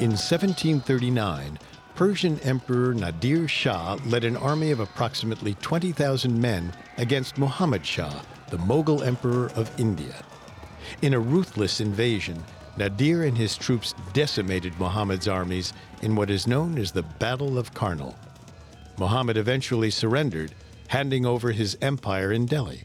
In 1739, Persian Emperor Nadir Shah led an army of approximately 20,000 men against Muhammad Shah, the Mughal Emperor of India. In a ruthless invasion, Nadir and his troops decimated Muhammad's armies in what is known as the Battle of Karnal. Muhammad eventually surrendered, handing over his empire in Delhi.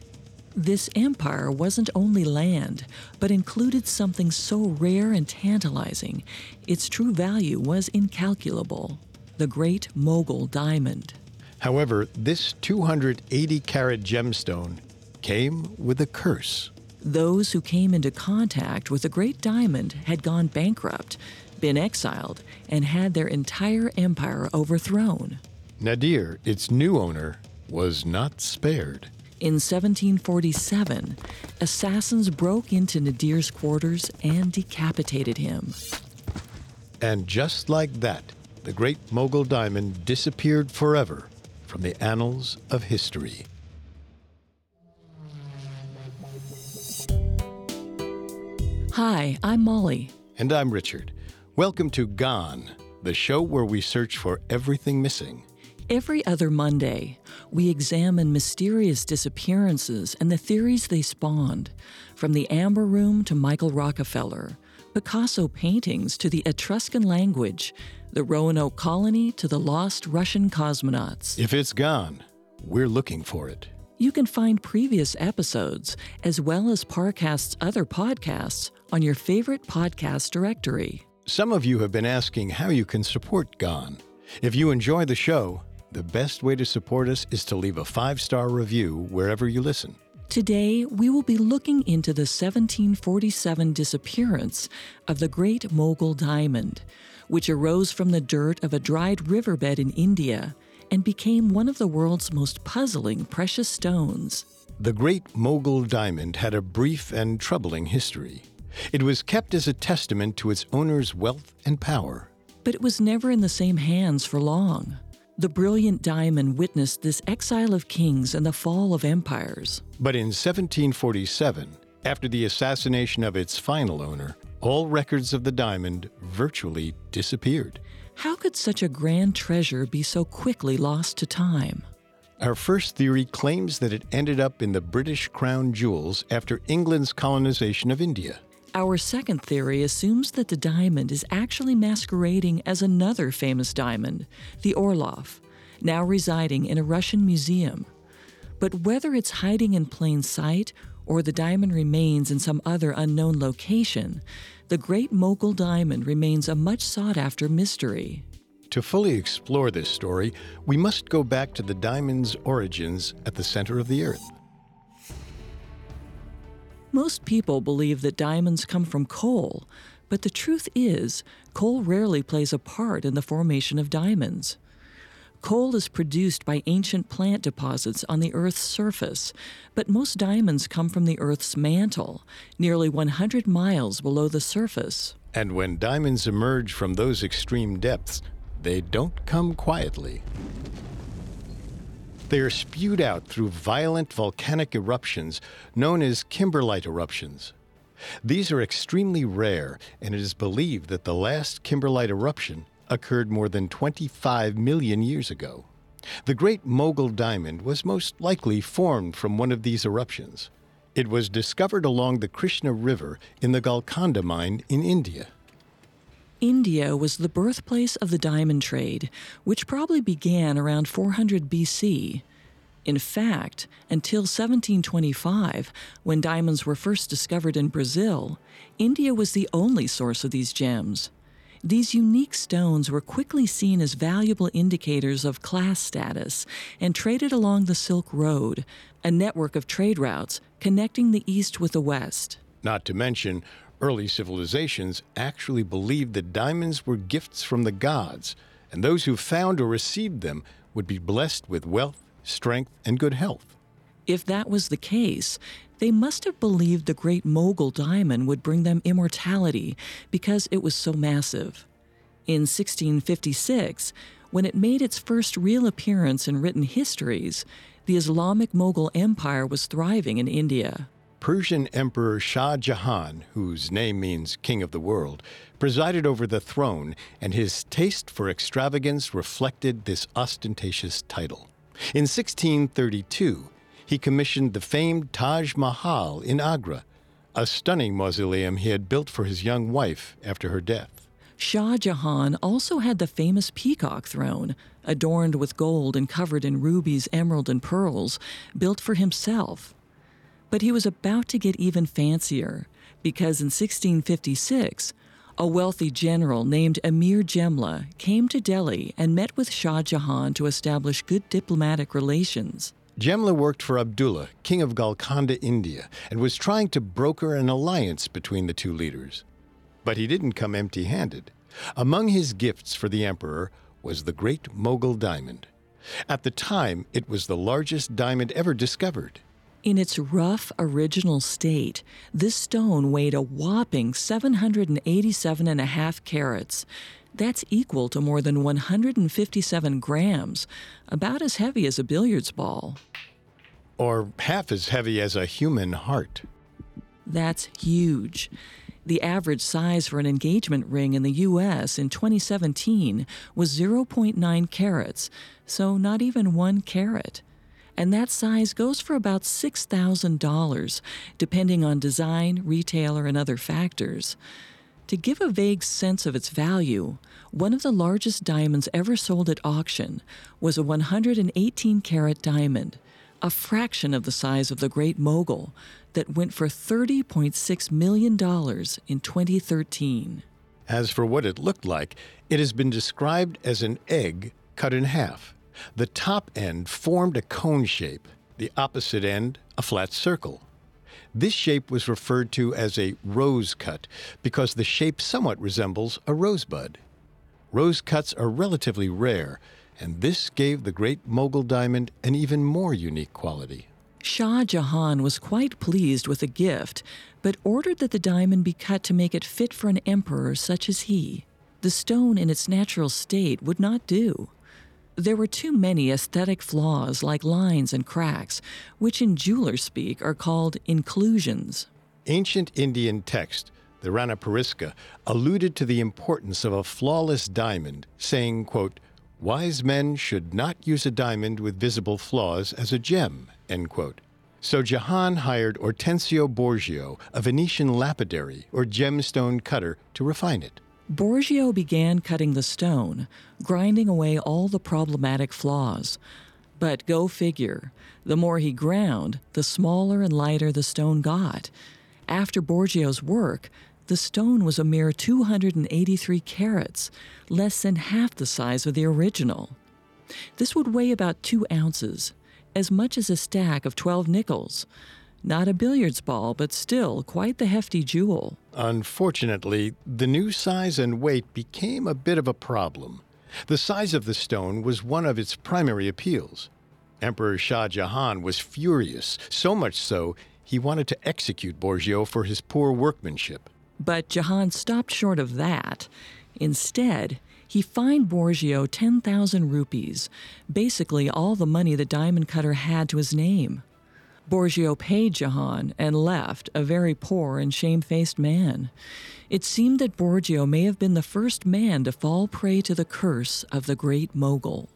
This empire wasn't only land, but included something so rare and tantalizing, its true value was incalculable the Great Mogul Diamond. However, this 280 carat gemstone came with a curse. Those who came into contact with the Great Diamond had gone bankrupt, been exiled, and had their entire empire overthrown. Nadir, its new owner, was not spared. In 1747, assassins broke into Nadir's quarters and decapitated him. And just like that, the great Mogul diamond disappeared forever from the annals of history. Hi, I'm Molly. And I'm Richard. Welcome to Gone, the show where we search for everything missing. Every other Monday, we examine mysterious disappearances and the theories they spawned, from the Amber Room to Michael Rockefeller, Picasso paintings to the Etruscan language, the Roanoke colony to the lost Russian cosmonauts. If it's gone, we're looking for it. You can find previous episodes, as well as Parcast's other podcasts, on your favorite podcast directory. Some of you have been asking how you can support Gone. If you enjoy the show, the best way to support us is to leave a five star review wherever you listen. Today, we will be looking into the 1747 disappearance of the Great Mogul Diamond, which arose from the dirt of a dried riverbed in India and became one of the world's most puzzling precious stones. The Great Mogul Diamond had a brief and troubling history. It was kept as a testament to its owner's wealth and power. But it was never in the same hands for long. The brilliant diamond witnessed this exile of kings and the fall of empires. But in 1747, after the assassination of its final owner, all records of the diamond virtually disappeared. How could such a grand treasure be so quickly lost to time? Our first theory claims that it ended up in the British crown jewels after England's colonization of India. Our second theory assumes that the diamond is actually masquerading as another famous diamond, the Orlov, now residing in a Russian museum. But whether it's hiding in plain sight or the diamond remains in some other unknown location, the Great Mogul Diamond remains a much sought after mystery. To fully explore this story, we must go back to the diamond's origins at the center of the Earth. Most people believe that diamonds come from coal, but the truth is, coal rarely plays a part in the formation of diamonds. Coal is produced by ancient plant deposits on the Earth's surface, but most diamonds come from the Earth's mantle, nearly 100 miles below the surface. And when diamonds emerge from those extreme depths, they don't come quietly. They are spewed out through violent volcanic eruptions known as kimberlite eruptions. These are extremely rare, and it is believed that the last kimberlite eruption occurred more than 25 million years ago. The Great Mogul Diamond was most likely formed from one of these eruptions. It was discovered along the Krishna River in the Golconda mine in India. India was the birthplace of the diamond trade, which probably began around 400 BC. In fact, until 1725, when diamonds were first discovered in Brazil, India was the only source of these gems. These unique stones were quickly seen as valuable indicators of class status and traded along the Silk Road, a network of trade routes connecting the East with the West. Not to mention, early civilizations actually believed that diamonds were gifts from the gods, and those who found or received them would be blessed with wealth, strength, and good health. If that was the case, they must have believed the great mogul diamond would bring them immortality because it was so massive. In 1656, when it made its first real appearance in written histories, the Islamic Mughal Empire was thriving in India. Persian Emperor Shah Jahan, whose name means King of the World, presided over the throne, and his taste for extravagance reflected this ostentatious title. In 1632, he commissioned the famed Taj Mahal in Agra, a stunning mausoleum he had built for his young wife after her death. Shah Jahan also had the famous peacock throne, adorned with gold and covered in rubies, emerald, and pearls, built for himself. But he was about to get even fancier, because in 1656, a wealthy general named Amir Jemla came to Delhi and met with Shah Jahan to establish good diplomatic relations. Jemla worked for Abdullah, king of Golconda, India, and was trying to broker an alliance between the two leaders. But he didn't come empty handed. Among his gifts for the emperor was the Great Mogul Diamond. At the time, it was the largest diamond ever discovered. In its rough original state, this stone weighed a whopping 787 and a half carats. That's equal to more than 157 grams, about as heavy as a billiards ball. Or half as heavy as a human heart. That's huge. The average size for an engagement ring in the U.S. in 2017 was 0.9 carats, so not even one carat and that size goes for about $6,000, depending on design, retailer, and other factors. To give a vague sense of its value, one of the largest diamonds ever sold at auction was a 118 carat diamond, a fraction of the size of the Great Mogul, that went for $30.6 million in 2013. As for what it looked like, it has been described as an egg cut in half. The top end formed a cone shape, the opposite end, a flat circle. This shape was referred to as a rose cut because the shape somewhat resembles a rosebud. Rose cuts are relatively rare, and this gave the Great Mogul diamond an even more unique quality. Shah Jahan was quite pleased with the gift, but ordered that the diamond be cut to make it fit for an emperor such as he. The stone in its natural state would not do. There were too many aesthetic flaws like lines and cracks, which in jeweler speak are called inclusions. Ancient Indian text, the Ranapariska, alluded to the importance of a flawless diamond, saying, quote, Wise men should not use a diamond with visible flaws as a gem. End quote. So Jahan hired Ortensio Borgio, a Venetian lapidary or gemstone cutter, to refine it. Borgio began cutting the stone, grinding away all the problematic flaws. But go figure, the more he ground, the smaller and lighter the stone got. After Borgio's work, the stone was a mere 283 carats, less than half the size of the original. This would weigh about two ounces, as much as a stack of 12 nickels. Not a billiards ball, but still quite the hefty jewel. Unfortunately, the new size and weight became a bit of a problem. The size of the stone was one of its primary appeals. Emperor Shah Jahan was furious, so much so he wanted to execute Borgio for his poor workmanship. But Jahan stopped short of that. Instead, he fined Borgio 10,000 rupees, basically all the money the diamond cutter had to his name. Borgio paid Jahan and left, a very poor and shamefaced man. It seemed that Borgio may have been the first man to fall prey to the curse of the great mogul.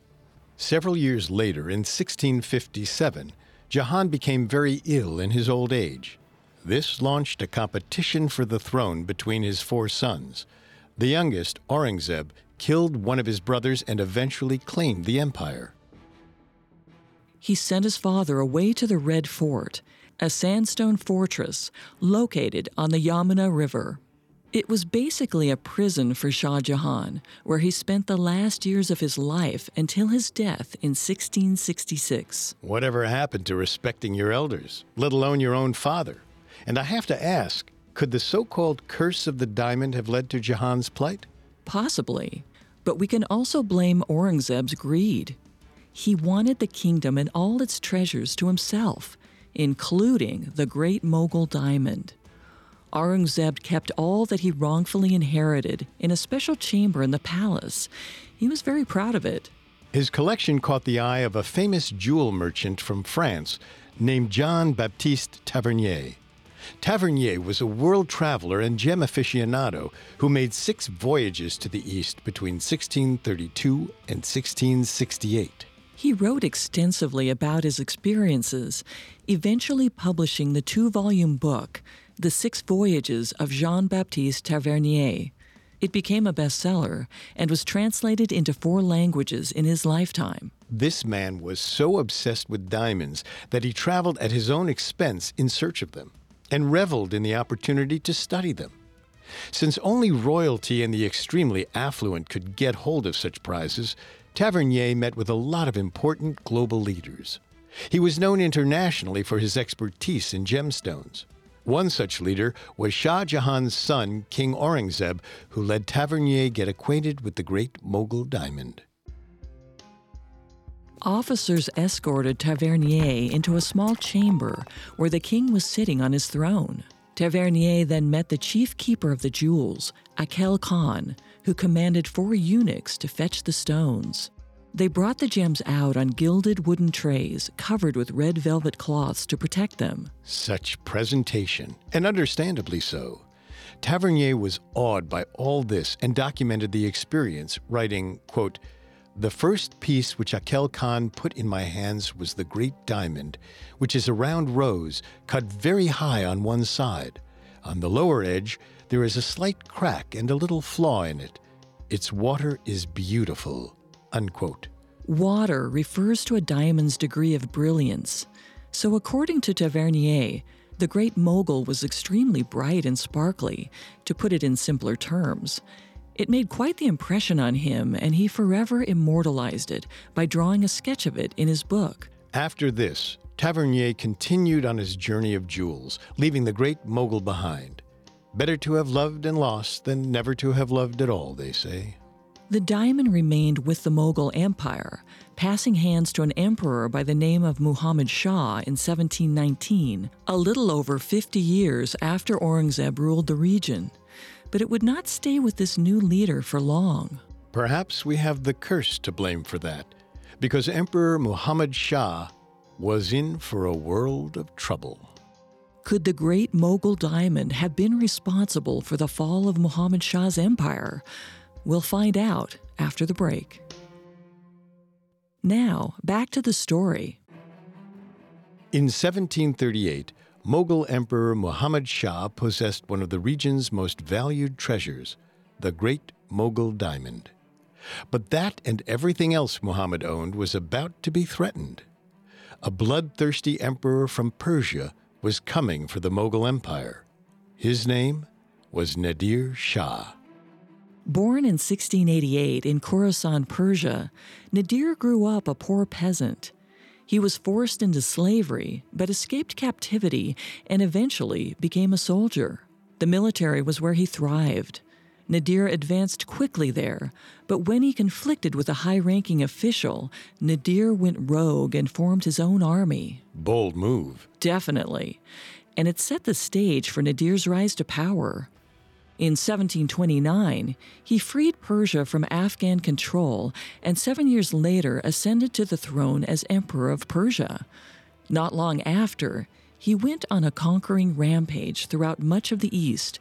Several years later, in 1657, Jahan became very ill in his old age. This launched a competition for the throne between his four sons. The youngest, Aurangzeb, killed one of his brothers and eventually claimed the empire he sent his father away to the Red Fort, a sandstone fortress located on the Yamuna River. It was basically a prison for Shah Jahan, where he spent the last years of his life until his death in 1666. Whatever happened to respecting your elders, let alone your own father? And I have to ask could the so called curse of the diamond have led to Jahan's plight? Possibly. But we can also blame Aurangzeb's greed. He wanted the kingdom and all its treasures to himself, including the great Mogul diamond. Aurangzeb kept all that he wrongfully inherited in a special chamber in the palace. He was very proud of it. His collection caught the eye of a famous jewel merchant from France named Jean Baptiste Tavernier. Tavernier was a world traveler and gem aficionado who made six voyages to the East between 1632 and 1668. He wrote extensively about his experiences, eventually publishing the two volume book, The Six Voyages of Jean Baptiste Tavernier. It became a bestseller and was translated into four languages in his lifetime. This man was so obsessed with diamonds that he traveled at his own expense in search of them and reveled in the opportunity to study them. Since only royalty and the extremely affluent could get hold of such prizes, Tavernier met with a lot of important global leaders. He was known internationally for his expertise in gemstones. One such leader was Shah Jahan's son, King Aurangzeb, who led Tavernier get acquainted with the great Mughal diamond. Officers escorted Tavernier into a small chamber where the king was sitting on his throne. Tavernier then met the chief keeper of the jewels, Akel Khan, who commanded four eunuchs to fetch the stones. They brought the gems out on gilded wooden trays covered with red velvet cloths to protect them. Such presentation, and understandably so. Tavernier was awed by all this and documented the experience, writing, quote, the first piece which Akel Khan put in my hands was the great diamond, which is a round rose cut very high on one side. On the lower edge, there is a slight crack and a little flaw in it. Its water is beautiful. Unquote. Water refers to a diamond's degree of brilliance. So, according to Tavernier, the Great Mogul was extremely bright and sparkly, to put it in simpler terms. It made quite the impression on him, and he forever immortalized it by drawing a sketch of it in his book. After this, Tavernier continued on his journey of jewels, leaving the great mogul behind. Better to have loved and lost than never to have loved at all, they say. The diamond remained with the Mughal Empire, passing hands to an emperor by the name of Muhammad Shah in 1719, a little over 50 years after Aurangzeb ruled the region but it would not stay with this new leader for long. Perhaps we have the curse to blame for that, because Emperor Muhammad Shah was in for a world of trouble. Could the great Mogul diamond have been responsible for the fall of Muhammad Shah's empire? We'll find out after the break. Now, back to the story. In 1738, Mughal Emperor Muhammad Shah possessed one of the region's most valued treasures, the Great Mughal Diamond. But that and everything else Muhammad owned was about to be threatened. A bloodthirsty emperor from Persia was coming for the Mughal Empire. His name was Nadir Shah. Born in 1688 in Khorasan, Persia, Nadir grew up a poor peasant. He was forced into slavery, but escaped captivity and eventually became a soldier. The military was where he thrived. Nadir advanced quickly there, but when he conflicted with a high ranking official, Nadir went rogue and formed his own army. Bold move. Definitely. And it set the stage for Nadir's rise to power. In 1729, he freed Persia from Afghan control and seven years later ascended to the throne as Emperor of Persia. Not long after, he went on a conquering rampage throughout much of the East,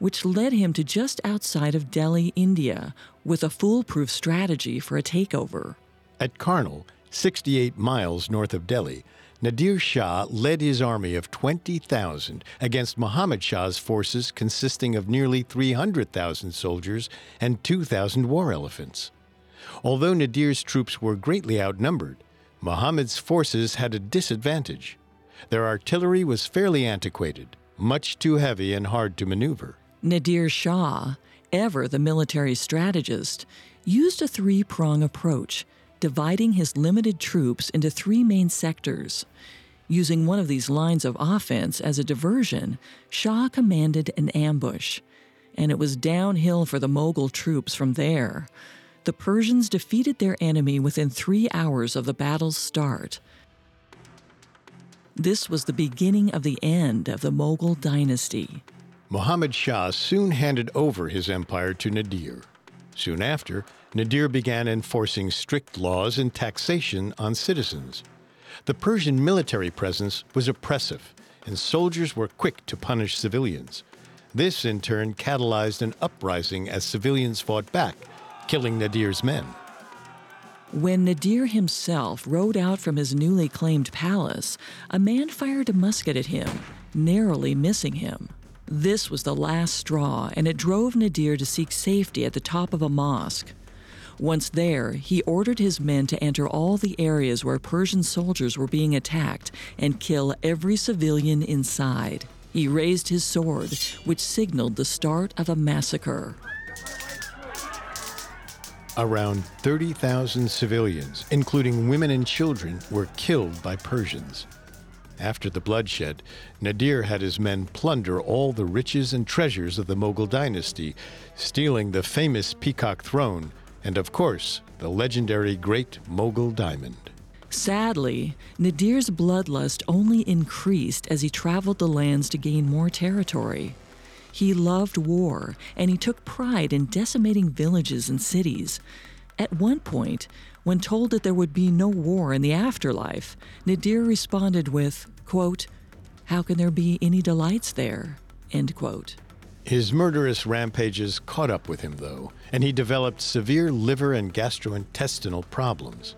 which led him to just outside of Delhi, India, with a foolproof strategy for a takeover. At Karnal, 68 miles north of Delhi, Nadir Shah led his army of 20,000 against Muhammad Shah's forces consisting of nearly 300,000 soldiers and 2,000 war elephants. Although Nadir's troops were greatly outnumbered, Muhammad's forces had a disadvantage. Their artillery was fairly antiquated, much too heavy and hard to maneuver. Nadir Shah, ever the military strategist, used a three prong approach dividing his limited troops into three main sectors. Using one of these lines of offense as a diversion, Shah commanded an ambush, and it was downhill for the Mughal troops from there. The Persians defeated their enemy within three hours of the battle's start. This was the beginning of the end of the Mughal dynasty. Muhammad Shah soon handed over his empire to Nadir. Soon after, Nadir began enforcing strict laws and taxation on citizens. The Persian military presence was oppressive, and soldiers were quick to punish civilians. This, in turn, catalyzed an uprising as civilians fought back, killing Nadir's men. When Nadir himself rode out from his newly claimed palace, a man fired a musket at him, narrowly missing him. This was the last straw, and it drove Nadir to seek safety at the top of a mosque. Once there, he ordered his men to enter all the areas where Persian soldiers were being attacked and kill every civilian inside. He raised his sword, which signaled the start of a massacre. Around 30,000 civilians, including women and children, were killed by Persians. After the bloodshed, Nadir had his men plunder all the riches and treasures of the Mughal dynasty, stealing the famous peacock throne and, of course, the legendary Great Mughal Diamond. Sadly, Nadir's bloodlust only increased as he traveled the lands to gain more territory. He loved war, and he took pride in decimating villages and cities. At one point, when told that there would be no war in the afterlife, Nadir responded with, quote, How can there be any delights there? End quote. His murderous rampages caught up with him, though, and he developed severe liver and gastrointestinal problems.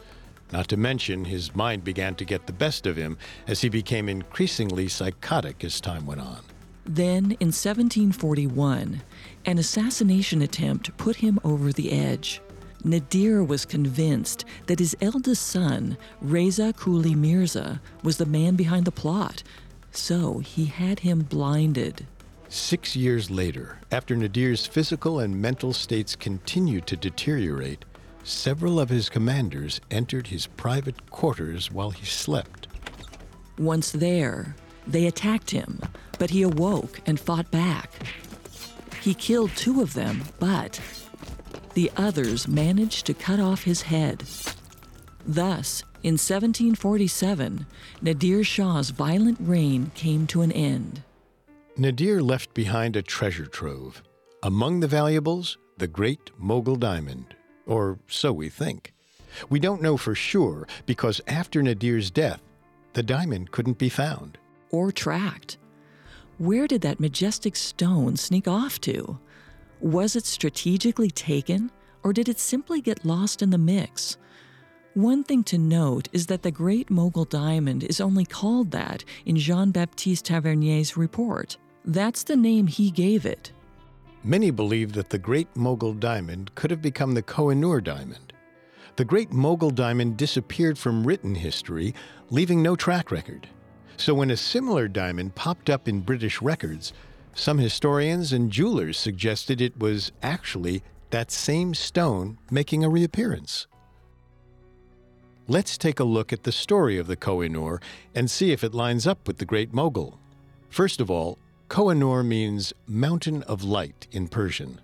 Not to mention, his mind began to get the best of him as he became increasingly psychotic as time went on. Then, in 1741, an assassination attempt put him over the edge. Nadir was convinced that his eldest son, Reza Kuli Mirza, was the man behind the plot, so he had him blinded. Six years later, after Nadir's physical and mental states continued to deteriorate, several of his commanders entered his private quarters while he slept. Once there, they attacked him, but he awoke and fought back. He killed two of them, but the others managed to cut off his head. Thus, in 1747, Nadir Shah's violent reign came to an end. Nadir left behind a treasure trove. Among the valuables, the great Mughal diamond, or so we think. We don't know for sure because after Nadir's death, the diamond couldn't be found. Or tracked. Where did that majestic stone sneak off to? Was it strategically taken, or did it simply get lost in the mix? One thing to note is that the Great Mogul Diamond is only called that in Jean Baptiste Tavernier's report. That's the name he gave it. Many believe that the Great Mogul Diamond could have become the Kohinoor Diamond. The Great Mogul Diamond disappeared from written history, leaving no track record. So when a similar diamond popped up in British records, some historians and jewelers suggested it was actually that same stone making a reappearance. Let's take a look at the story of the Kohinoor and see if it lines up with the Great Mogul. First of all, Kohinoor means mountain of light in Persian.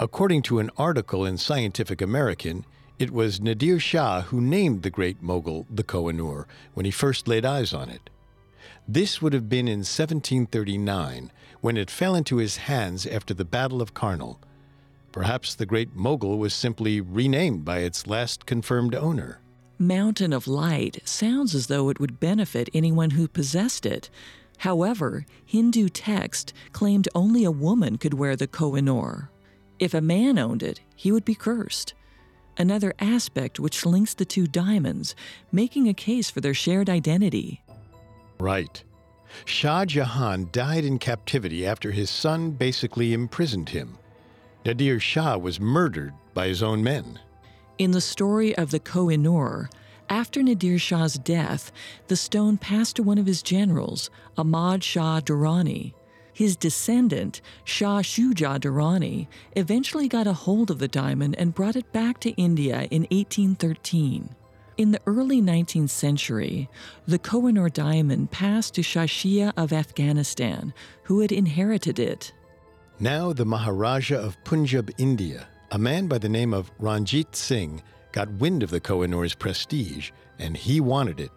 According to an article in Scientific American, it was Nadir Shah who named the Great Mogul the Kohinoor when he first laid eyes on it. This would have been in 1739 when it fell into his hands after the Battle of Karnal. Perhaps the Great Mogul was simply renamed by its last confirmed owner. Mountain of Light sounds as though it would benefit anyone who possessed it, However, Hindu text claimed only a woman could wear the Kohinoor. If a man owned it, he would be cursed. Another aspect which links the two diamonds, making a case for their shared identity. Right. Shah Jahan died in captivity after his son basically imprisoned him. Nadir Shah was murdered by his own men. In the story of the Kohinoor, after Nadir Shah's death, the stone passed to one of his generals, Ahmad Shah Durrani. His descendant, Shah Shuja Durrani, eventually got a hold of the diamond and brought it back to India in 1813. In the early 19th century, the Kohinoor diamond passed to Shah of Afghanistan, who had inherited it. Now, the Maharaja of Punjab, India, a man by the name of Ranjit Singh, got wind of the Kohinoor's prestige, and he wanted it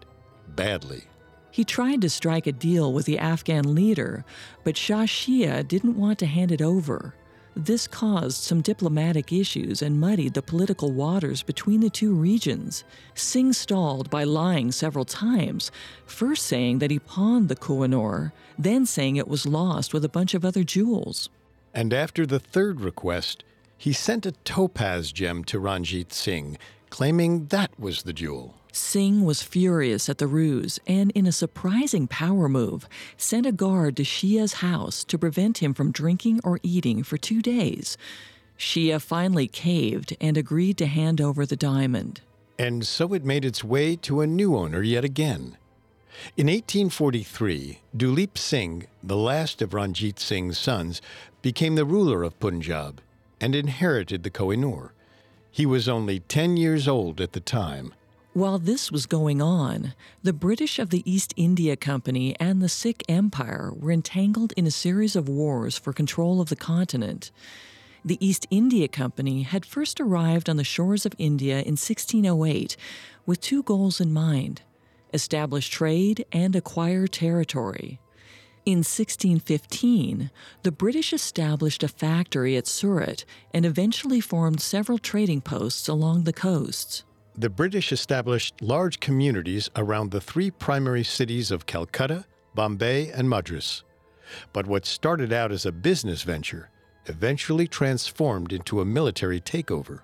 badly. He tried to strike a deal with the Afghan leader, but Shah Shuja didn't want to hand it over. This caused some diplomatic issues and muddied the political waters between the two regions. Singh stalled by lying several times, first saying that he pawned the Kohinoor, then saying it was lost with a bunch of other jewels. And after the third request, he sent a topaz gem to Ranjit Singh, claiming that was the jewel. Singh was furious at the ruse and, in a surprising power move, sent a guard to Shuja's house to prevent him from drinking or eating for two days. Shia finally caved and agreed to hand over the diamond. And so it made its way to a new owner yet again. In 1843, Duleep Singh, the last of Ranjit Singh's sons, became the ruler of Punjab and inherited the Kohinoor. He was only 10 years old at the time. While this was going on, the British of the East India Company and the Sikh Empire were entangled in a series of wars for control of the continent. The East India Company had first arrived on the shores of India in 1608 with two goals in mind establish trade and acquire territory. In 1615, the British established a factory at Surat and eventually formed several trading posts along the coasts the British established large communities around the three primary cities of Calcutta, Bombay, and Madras. But what started out as a business venture eventually transformed into a military takeover.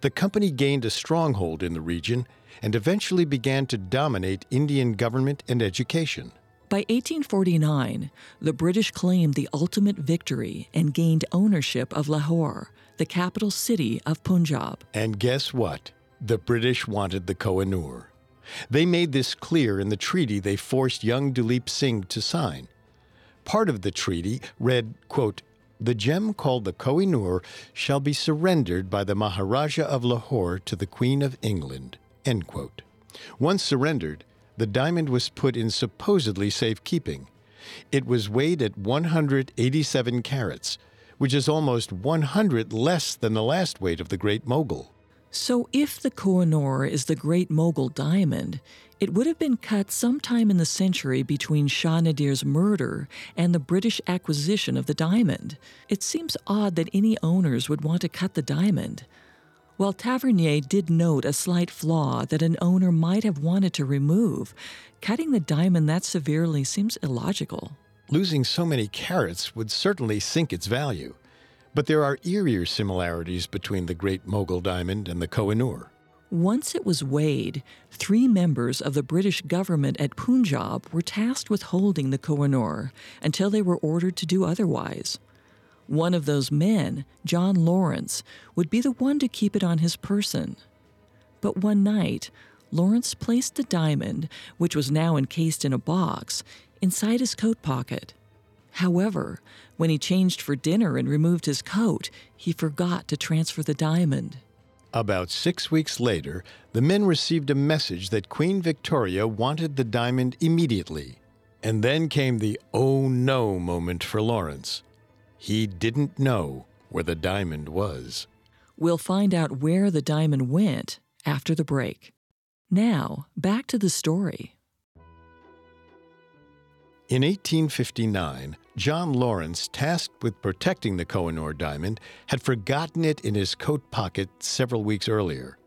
The company gained a stronghold in the region and eventually began to dominate Indian government and education. By 1849, the British claimed the ultimate victory and gained ownership of Lahore, the capital city of Punjab. And guess what? The British wanted the Kohinoor. They made this clear in the treaty they forced young Duleep Singh to sign. Part of the treaty read, quote, The gem called the Kohinoor shall be surrendered by the Maharaja of Lahore to the Queen of England. Once surrendered, the diamond was put in supposedly safekeeping. It was weighed at 187 carats, which is almost 100 less than the last weight of the Great Mogul. So, if the Kohinoor is the Great Mogul diamond, it would have been cut sometime in the century between Shah Nadir's murder and the British acquisition of the diamond. It seems odd that any owners would want to cut the diamond. While Tavernier did note a slight flaw that an owner might have wanted to remove, cutting the diamond that severely seems illogical. Losing so many carats would certainly sink its value. But there are eerier similarities between the Great Mogul Diamond and the Kohinoor. Once it was weighed, three members of the British government at Punjab were tasked with holding the Kohinoor until they were ordered to do otherwise. One of those men, John Lawrence, would be the one to keep it on his person. But one night, Lawrence placed the diamond, which was now encased in a box, inside his coat pocket. However, when he changed for dinner and removed his coat, he forgot to transfer the diamond. About six weeks later, the men received a message that Queen Victoria wanted the diamond immediately. And then came the oh no moment for Lawrence. He didn't know where the diamond was. We'll find out where the diamond went after the break. Now, back to the story. In 1859, John Lawrence, tasked with protecting the Kohinoor diamond, had forgotten it in his coat pocket several weeks earlier.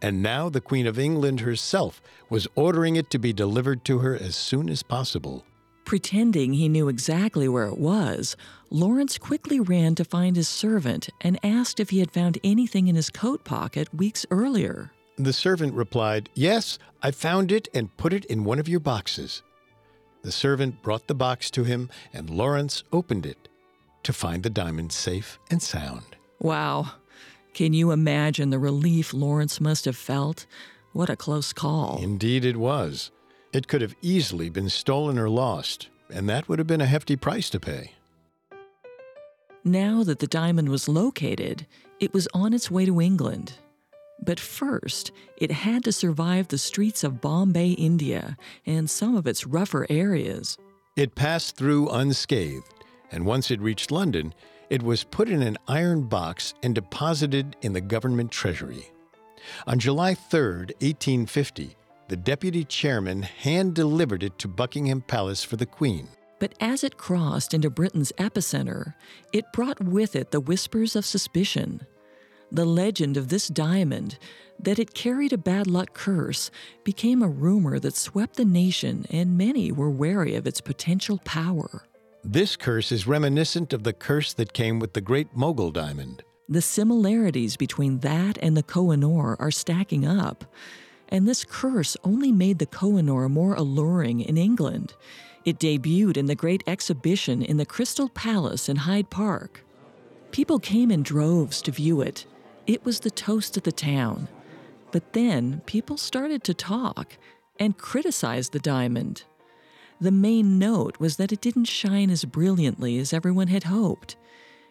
And now the Queen of England herself was ordering it to be delivered to her as soon as possible. Pretending he knew exactly where it was, Lawrence quickly ran to find his servant and asked if he had found anything in his coat pocket weeks earlier. The servant replied, Yes, I found it and put it in one of your boxes. The servant brought the box to him, and Lawrence opened it to find the diamond safe and sound. Wow. Can you imagine the relief Lawrence must have felt? What a close call. Indeed, it was. It could have easily been stolen or lost, and that would have been a hefty price to pay. Now that the diamond was located, it was on its way to England. But first, it had to survive the streets of Bombay, India, and some of its rougher areas. It passed through unscathed, and once it reached London, it was put in an iron box and deposited in the government treasury. On July 3, 1850, the deputy chairman hand delivered it to Buckingham Palace for the Queen. But as it crossed into Britain's epicenter, it brought with it the whispers of suspicion. The legend of this diamond, that it carried a bad luck curse, became a rumor that swept the nation, and many were wary of its potential power. This curse is reminiscent of the curse that came with the Great Mogul diamond. The similarities between that and the Kohinoor are stacking up, and this curse only made the Kohinoor more alluring in England. It debuted in the Great Exhibition in the Crystal Palace in Hyde Park. People came in droves to view it. It was the toast of the town. But then people started to talk and criticize the diamond. The main note was that it didn't shine as brilliantly as everyone had hoped.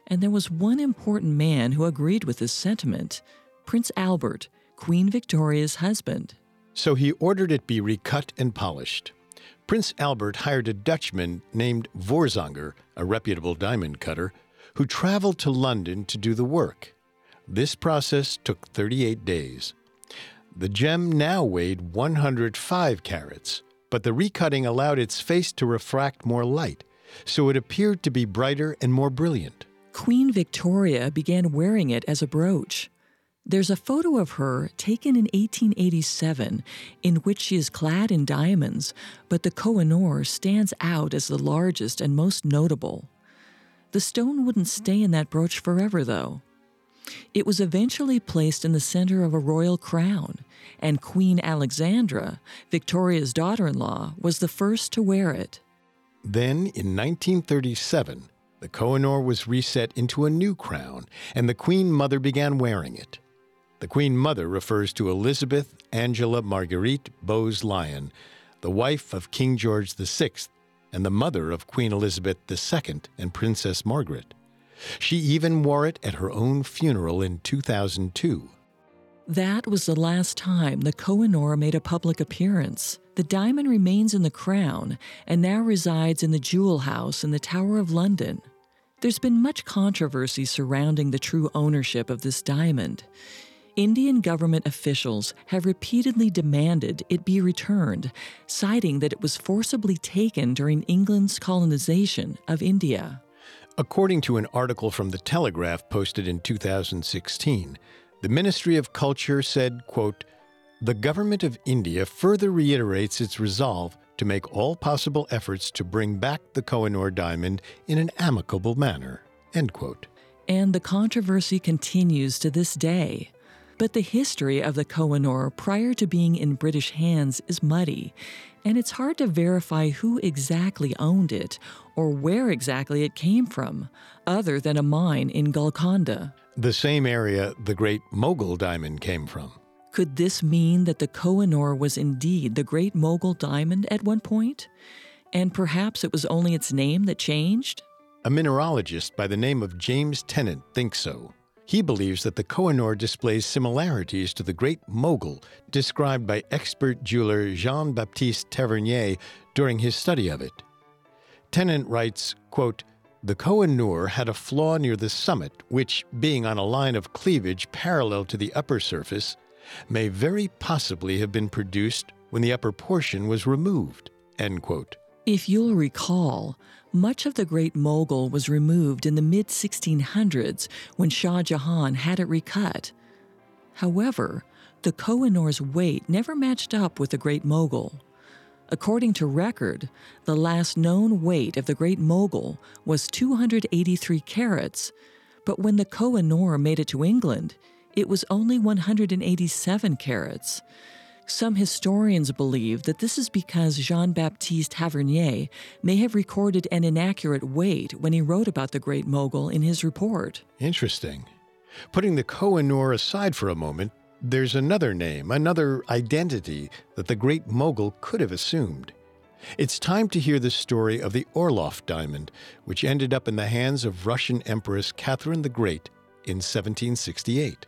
And there was one important man who agreed with this sentiment Prince Albert, Queen Victoria's husband. So he ordered it be recut and polished. Prince Albert hired a Dutchman named Voorzanger, a reputable diamond cutter, who traveled to London to do the work. This process took 38 days. The gem now weighed 105 carats, but the recutting allowed its face to refract more light, so it appeared to be brighter and more brilliant. Queen Victoria began wearing it as a brooch. There's a photo of her taken in 1887 in which she is clad in diamonds, but the Kohinoor stands out as the largest and most notable. The stone wouldn't stay in that brooch forever, though. It was eventually placed in the center of a royal crown, and Queen Alexandra, Victoria's daughter in law, was the first to wear it. Then, in 1937, the Kohinoor was reset into a new crown, and the Queen Mother began wearing it. The Queen Mother refers to Elizabeth Angela Marguerite Bowes Lyon, the wife of King George VI and the mother of Queen Elizabeth II and Princess Margaret. She even wore it at her own funeral in 2002. That was the last time the Kohinoor made a public appearance. The diamond remains in the crown and now resides in the Jewel House in the Tower of London. There's been much controversy surrounding the true ownership of this diamond. Indian government officials have repeatedly demanded it be returned, citing that it was forcibly taken during England's colonization of India. According to an article from The Telegraph posted in 2016, the Ministry of Culture said, quote, "The government of India further reiterates its resolve to make all possible efforts to bring back the Kohinoor diamond in an amicable manner." End quote. And the controversy continues to this day. But the history of the Kohinoor prior to being in British hands is muddy, and it's hard to verify who exactly owned it or where exactly it came from, other than a mine in Golconda. The same area the Great Mogul diamond came from. Could this mean that the Kohinoor was indeed the Great Mogul diamond at one point? And perhaps it was only its name that changed? A mineralogist by the name of James Tennant thinks so. He believes that the Kohinoor displays similarities to the Great Mogul described by expert jeweler Jean Baptiste Tavernier during his study of it. Tennant writes, quote, the Kohinoor had a flaw near the summit, which, being on a line of cleavage parallel to the upper surface, may very possibly have been produced when the upper portion was removed. End quote. If you'll recall, much of the Great Mogul was removed in the mid 1600s when Shah Jahan had it recut. However, the Kohinoor's weight never matched up with the Great Mogul. According to record, the last known weight of the Great Mogul was 283 carats, but when the Kohinoor made it to England, it was only 187 carats. Some historians believe that this is because Jean Baptiste Tavernier may have recorded an inaccurate weight when he wrote about the Great Mogul in his report. Interesting. Putting the Kohinoor aside for a moment, there's another name, another identity that the Great Mogul could have assumed. It's time to hear the story of the Orloff diamond, which ended up in the hands of Russian Empress Catherine the Great in 1768.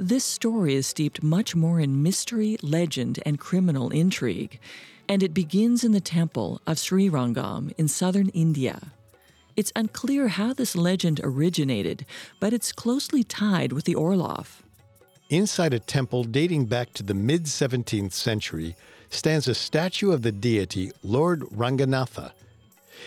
This story is steeped much more in mystery, legend, and criminal intrigue, and it begins in the temple of Srirangam in southern India. It's unclear how this legend originated, but it's closely tied with the Orloff. Inside a temple dating back to the mid 17th century stands a statue of the deity Lord Ranganatha.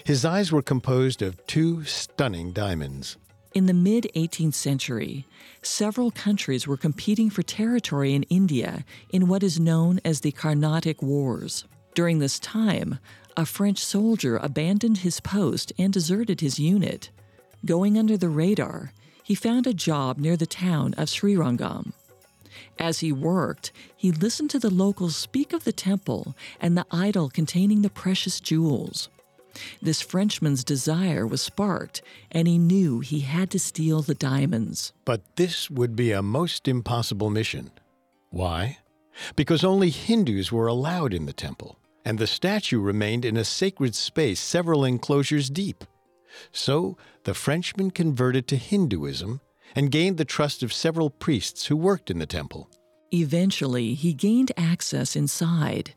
His eyes were composed of two stunning diamonds. In the mid 18th century, several countries were competing for territory in India in what is known as the Carnatic Wars. During this time, a French soldier abandoned his post and deserted his unit. Going under the radar, he found a job near the town of Srirangam. As he worked, he listened to the locals speak of the temple and the idol containing the precious jewels. This Frenchman's desire was sparked, and he knew he had to steal the diamonds. But this would be a most impossible mission. Why? Because only Hindus were allowed in the temple, and the statue remained in a sacred space several enclosures deep. So the Frenchman converted to Hinduism and gained the trust of several priests who worked in the temple. Eventually, he gained access inside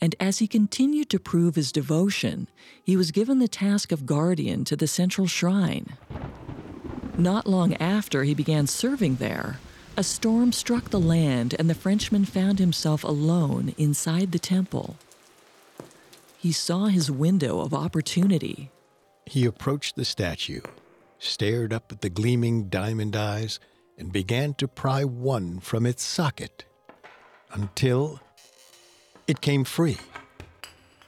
and as he continued to prove his devotion, he was given the task of guardian to the central shrine. Not long after he began serving there, a storm struck the land and the Frenchman found himself alone inside the temple. He saw his window of opportunity. He approached the statue, stared up at the gleaming diamond eyes, and began to pry one from its socket until it came free.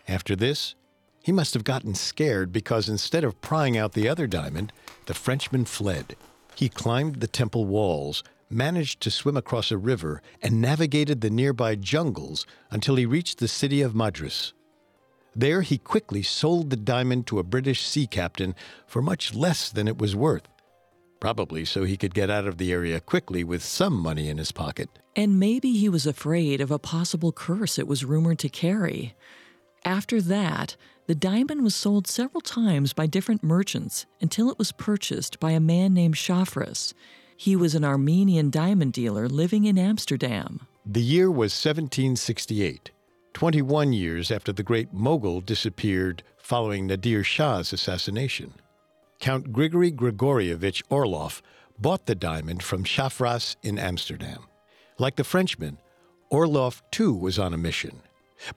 After this, he must have gotten scared because instead of prying out the other diamond, the Frenchman fled. He climbed the temple walls, managed to swim across a river, and navigated the nearby jungles until he reached the city of Madras. There, he quickly sold the diamond to a British sea captain for much less than it was worth probably so he could get out of the area quickly with some money in his pocket. And maybe he was afraid of a possible curse it was rumored to carry. After that, the diamond was sold several times by different merchants until it was purchased by a man named Shafras. He was an Armenian diamond dealer living in Amsterdam. The year was 1768, 21 years after the great mogul disappeared following Nadir Shah's assassination. Count Grigory Grigorievich Orlov bought the diamond from Shafras in Amsterdam. Like the Frenchman, Orlov too was on a mission.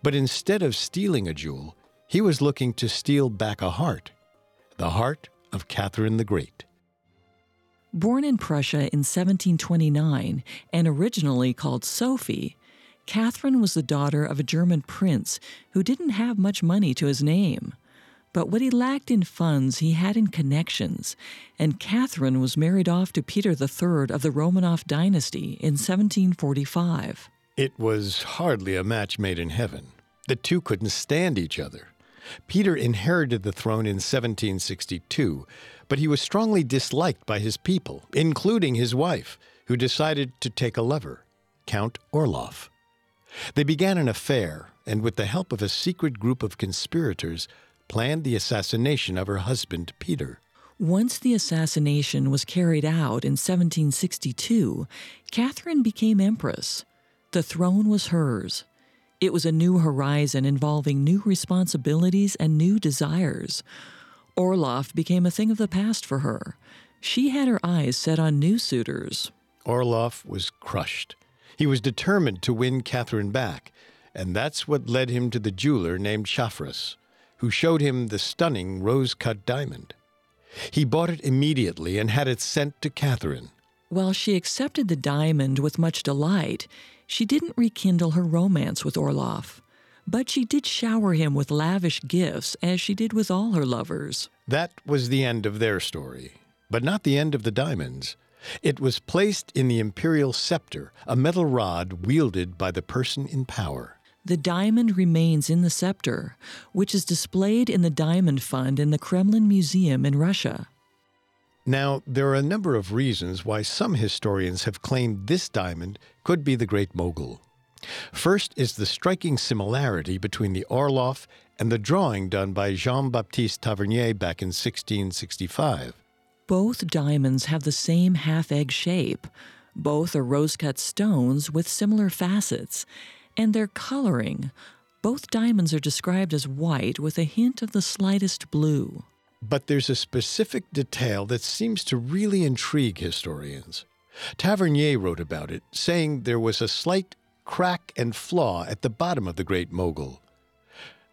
But instead of stealing a jewel, he was looking to steal back a heart the heart of Catherine the Great. Born in Prussia in 1729 and originally called Sophie, Catherine was the daughter of a German prince who didn't have much money to his name. But what he lacked in funds, he had in connections, and Catherine was married off to Peter III of the Romanov dynasty in 1745. It was hardly a match made in heaven. The two couldn't stand each other. Peter inherited the throne in 1762, but he was strongly disliked by his people, including his wife, who decided to take a lover, Count Orloff. They began an affair, and with the help of a secret group of conspirators, planned the assassination of her husband, Peter. Once the assassination was carried out in 1762, Catherine became empress. The throne was hers. It was a new horizon involving new responsibilities and new desires. Orloff became a thing of the past for her. She had her eyes set on new suitors. Orloff was crushed. He was determined to win Catherine back, and that's what led him to the jeweler named Shafras who showed him the stunning rose cut diamond. He bought it immediately and had it sent to Catherine. While she accepted the diamond with much delight, she didn't rekindle her romance with Orloff. But she did shower him with lavish gifts, as she did with all her lovers. That was the end of their story, but not the end of the diamonds. It was placed in the imperial scepter, a metal rod wielded by the person in power the diamond remains in the scepter, which is displayed in the Diamond Fund in the Kremlin Museum in Russia. Now, there are a number of reasons why some historians have claimed this diamond could be the Great Mogul. First is the striking similarity between the Orloff and the drawing done by Jean Baptiste Tavernier back in 1665. Both diamonds have the same half egg shape. Both are rose cut stones with similar facets, and their coloring. Both diamonds are described as white with a hint of the slightest blue. But there's a specific detail that seems to really intrigue historians. Tavernier wrote about it, saying there was a slight crack and flaw at the bottom of the Great Mogul.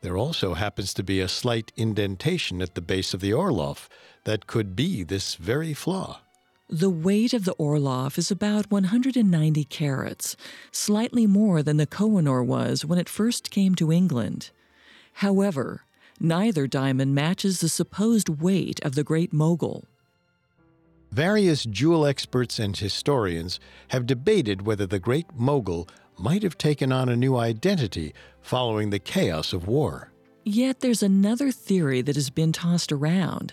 There also happens to be a slight indentation at the base of the Orloff that could be this very flaw. The weight of the Orlov is about 190 carats, slightly more than the Kohinoor was when it first came to England. However, neither diamond matches the supposed weight of the Great Mogul. Various jewel experts and historians have debated whether the Great Mogul might have taken on a new identity following the chaos of war. Yet there's another theory that has been tossed around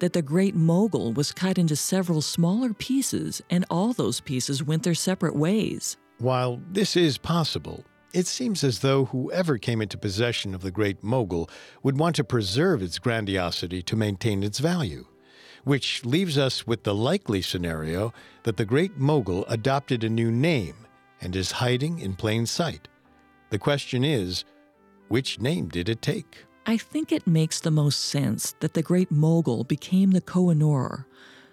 that the Great Mogul was cut into several smaller pieces and all those pieces went their separate ways. While this is possible, it seems as though whoever came into possession of the Great Mogul would want to preserve its grandiosity to maintain its value which leaves us with the likely scenario that the Great Mogul adopted a new name and is hiding in plain sight. The question is, which name did it take? I think it makes the most sense that the Great Mogul became the Kohinoor.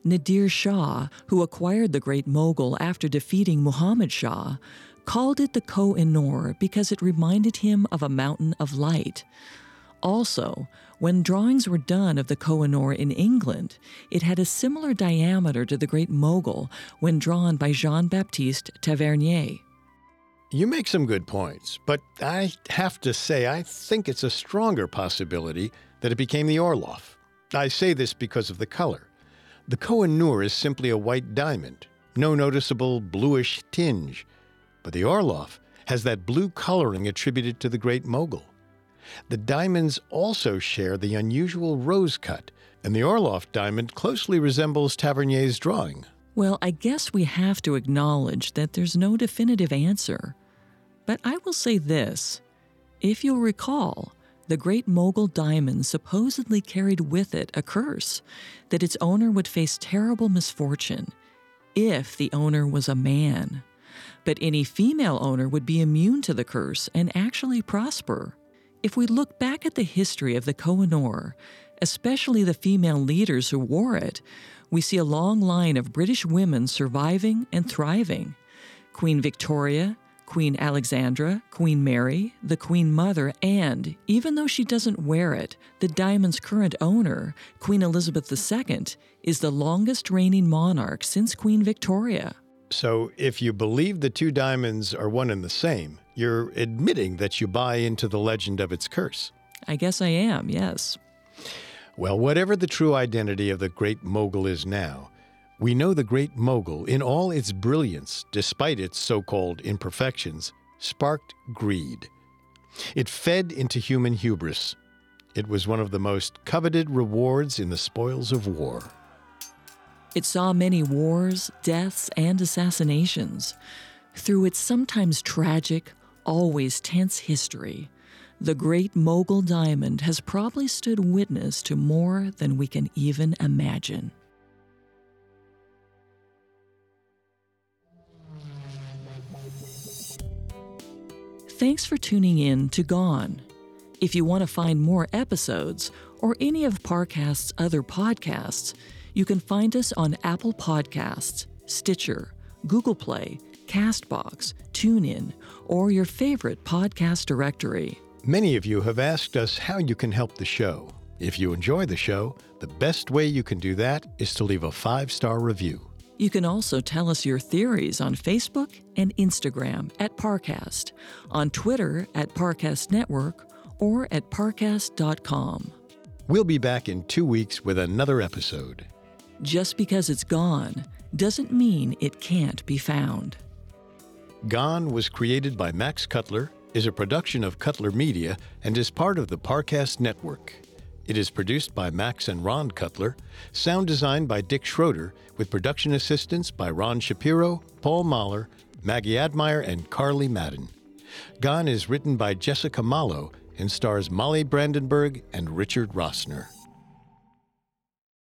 Nadir Shah, who acquired the Great Mogul after defeating Muhammad Shah, called it the Koh-i-Noor because it reminded him of a mountain of light. Also, when drawings were done of the Kohinoor in England, it had a similar diameter to the Great Mogul when drawn by Jean Baptiste Tavernier. You make some good points, but I have to say I think it's a stronger possibility that it became the Orloff. I say this because of the color. The Koh-i-Noor is simply a white diamond, no noticeable bluish tinge, but the Orloff has that blue coloring attributed to the Great Mogul. The diamonds also share the unusual rose cut, and the Orloff diamond closely resembles Tavernier's drawing. Well, I guess we have to acknowledge that there's no definitive answer. But I will say this if you'll recall, the Great Mogul diamond supposedly carried with it a curse that its owner would face terrible misfortune if the owner was a man. But any female owner would be immune to the curse and actually prosper. If we look back at the history of the Kohinoor, especially the female leaders who wore it, we see a long line of British women surviving and thriving. Queen Victoria, Queen Alexandra, Queen Mary, the Queen Mother, and, even though she doesn't wear it, the diamond's current owner, Queen Elizabeth II, is the longest reigning monarch since Queen Victoria. So, if you believe the two diamonds are one and the same, you're admitting that you buy into the legend of its curse. I guess I am, yes. Well, whatever the true identity of the Great Mogul is now, we know the Great Mogul, in all its brilliance, despite its so called imperfections, sparked greed. It fed into human hubris. It was one of the most coveted rewards in the spoils of war. It saw many wars, deaths, and assassinations. Through its sometimes tragic, always tense history, the great mogul diamond has probably stood witness to more than we can even imagine. Thanks for tuning in to Gone. If you want to find more episodes or any of Parcast's other podcasts, you can find us on Apple Podcasts, Stitcher, Google Play, Castbox, TuneIn, or your favorite podcast directory. Many of you have asked us how you can help the show. If you enjoy the show, the best way you can do that is to leave a five star review. You can also tell us your theories on Facebook and Instagram at Parcast, on Twitter at Parcast Network, or at parcast.com. We'll be back in two weeks with another episode. Just because it's gone doesn't mean it can't be found. Gone was created by Max Cutler, is a production of Cutler Media, and is part of the Parcast Network. It is produced by Max and Ron Cutler, sound designed by Dick Schroeder, with production assistance by Ron Shapiro, Paul Mahler, Maggie Admire, and Carly Madden. Gone is written by Jessica Malo and stars Molly Brandenburg and Richard Rossner.